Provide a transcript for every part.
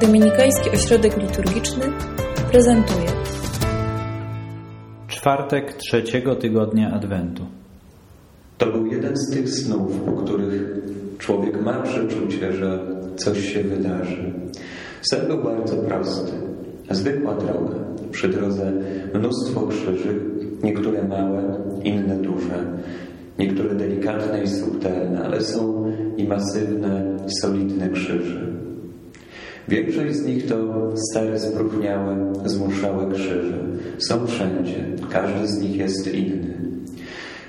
Dominikański Ośrodek Liturgiczny prezentuje Czwartek trzeciego tygodnia Adwentu. To był jeden z tych snów, po których człowiek ma przeczucie, że coś się wydarzy. Sen był bardzo prosty. Zwykła droga. Przy drodze mnóstwo krzyży, niektóre małe, inne duże. Niektóre delikatne i subtelne, ale są i masywne, solidne krzyże. Większość z nich to stare, spróchniałe, zmuszałe krzyże. Są wszędzie, każdy z nich jest inny.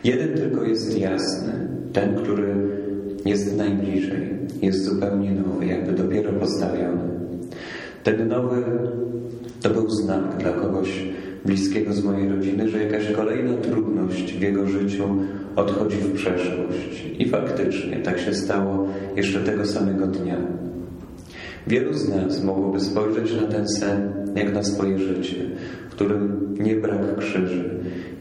Jeden tylko jest jasny, ten, który jest najbliżej, jest zupełnie nowy, jakby dopiero postawiony. Ten nowy to był znak dla kogoś bliskiego z mojej rodziny, że jakaś kolejna trudność w jego życiu odchodzi w przeszłość. I faktycznie tak się stało jeszcze tego samego dnia. Wielu z nas mogłoby spojrzeć na ten sen jak na swoje życie, w którym nie brak krzyży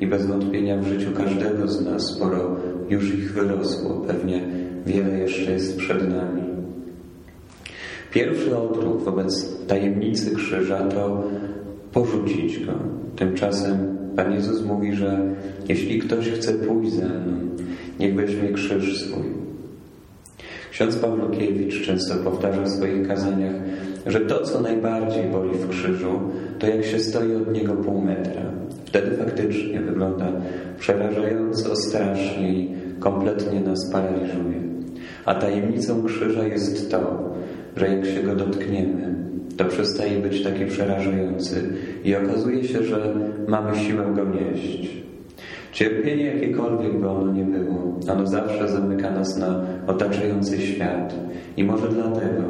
i bez wątpienia w życiu każdego z nas sporo już ich wyrosło, pewnie wiele jeszcze jest przed nami. Pierwszy odruch wobec tajemnicy krzyża to porzucić go. Tymczasem Pan Jezus mówi, że jeśli ktoś chce pójść ze mną, niech weźmie krzyż swój. Ksiądz Pawlukiewicz często powtarza w swoich kazaniach, że to, co najbardziej boli w krzyżu, to jak się stoi od niego pół metra. Wtedy faktycznie wygląda przerażająco, strasznie i kompletnie nas paraliżuje. A tajemnicą krzyża jest to, że jak się go dotkniemy, to przestaje być taki przerażający i okazuje się, że mamy siłę go nieść. Cierpienie jakiekolwiek by ono nie było, ono zawsze zamyka nas na otaczający świat. I może dlatego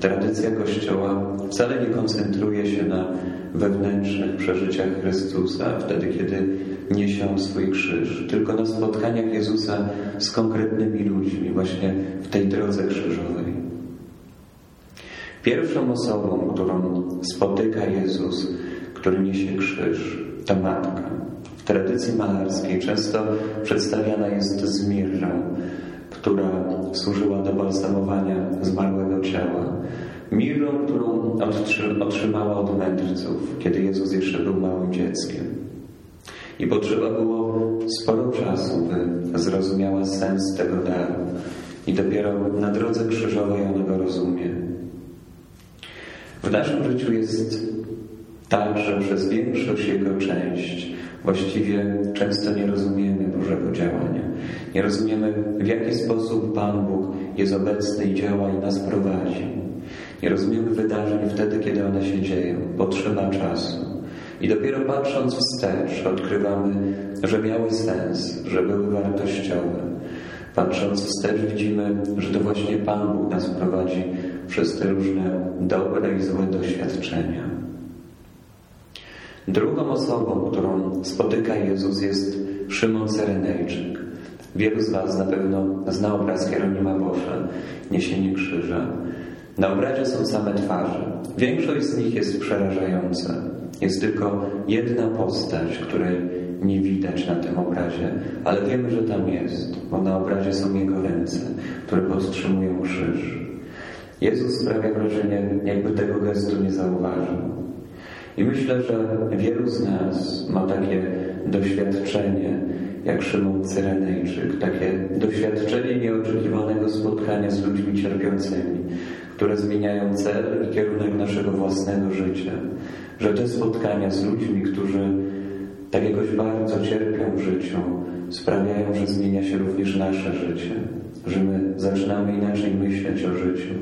tradycja Kościoła wcale nie koncentruje się na wewnętrznych przeżyciach Chrystusa, wtedy kiedy niesie on swój krzyż, tylko na spotkaniach Jezusa z konkretnymi ludźmi, właśnie w tej drodze krzyżowej. Pierwszą osobą, którą spotyka Jezus, który niesie krzyż, to matka. Tradycji malarskiej często przedstawiana jest z mirrą, która służyła do balsamowania zmarłego ciała. Mirrą, którą otrzymała od mędrców, kiedy Jezus jeszcze był małym dzieckiem. I potrzeba było sporo czasu, by zrozumiała sens tego daru. I dopiero na drodze krzyżowej ona go rozumie. W naszym życiu jest tak, że przez większość jego część właściwie często nie rozumiemy Bożego działania. Nie rozumiemy, w jaki sposób Pan Bóg jest obecny i działa i nas prowadzi. Nie rozumiemy wydarzeń wtedy, kiedy one się dzieją. Potrzeba czasu. I dopiero patrząc wstecz, odkrywamy, że miały sens, że były wartościowe. Patrząc wstecz, widzimy, że to właśnie Pan Bóg nas prowadzi przez te różne dobre i złe doświadczenia. Drugą osobą, którą spotyka Jezus jest Szymon Cyrenejczyk. Wielu z Was na pewno zna obraz Hieronima Bosza, Niesienie Krzyża. Na obrazie są same twarze. Większość z nich jest przerażająca. Jest tylko jedna postać, której nie widać na tym obrazie, ale wiemy, że tam jest, bo na obrazie są Jego ręce, które podtrzymują krzyż. Jezus sprawia wrażenie, jakby tego gestu nie zauważył. I myślę, że wielu z nas ma takie doświadczenie, jak Szymon Cyrenejczyk, takie doświadczenie nieoczekiwanego spotkania z ludźmi cierpiącymi, które zmieniają cel i kierunek naszego własnego życia. Że te spotkania z ludźmi, którzy tak jakoś bardzo cierpią w życiu, sprawiają, że zmienia się również nasze życie, że my zaczynamy inaczej myśleć o życiu.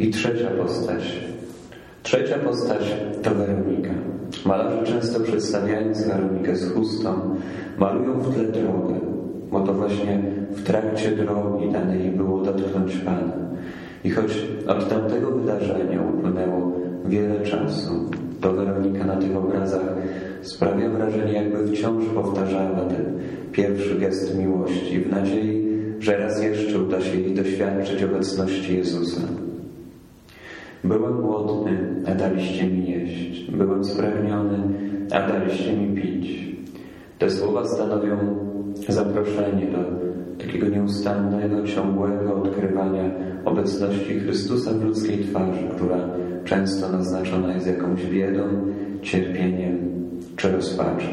I trzecia postać. Trzecia postać to Weronika. Malarze często przedstawiając Weronikę z chustą, malują w tle drogę, bo to właśnie w trakcie drogi dane jej było dotknąć Pana. I choć od tamtego wydarzenia upłynęło wiele czasu, to Weronika na tych obrazach sprawia wrażenie, jakby wciąż powtarzała ten pierwszy gest miłości w nadziei, że raz jeszcze uda się jej doświadczyć obecności Jezusa. Byłem głodny, a daliście mi jeść. Byłem spragniony, a daliście mi pić. Te słowa stanowią zaproszenie do takiego nieustannego, ciągłego odkrywania obecności Chrystusa w ludzkiej twarzy, która często naznaczona jest jakąś biedą, cierpieniem czy rozpaczą.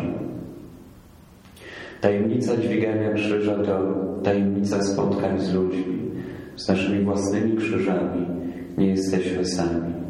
Tajemnica dźwigania krzyża to tajemnica spotkań z ludźmi, z naszymi własnymi krzyżami. He is Vishwasan.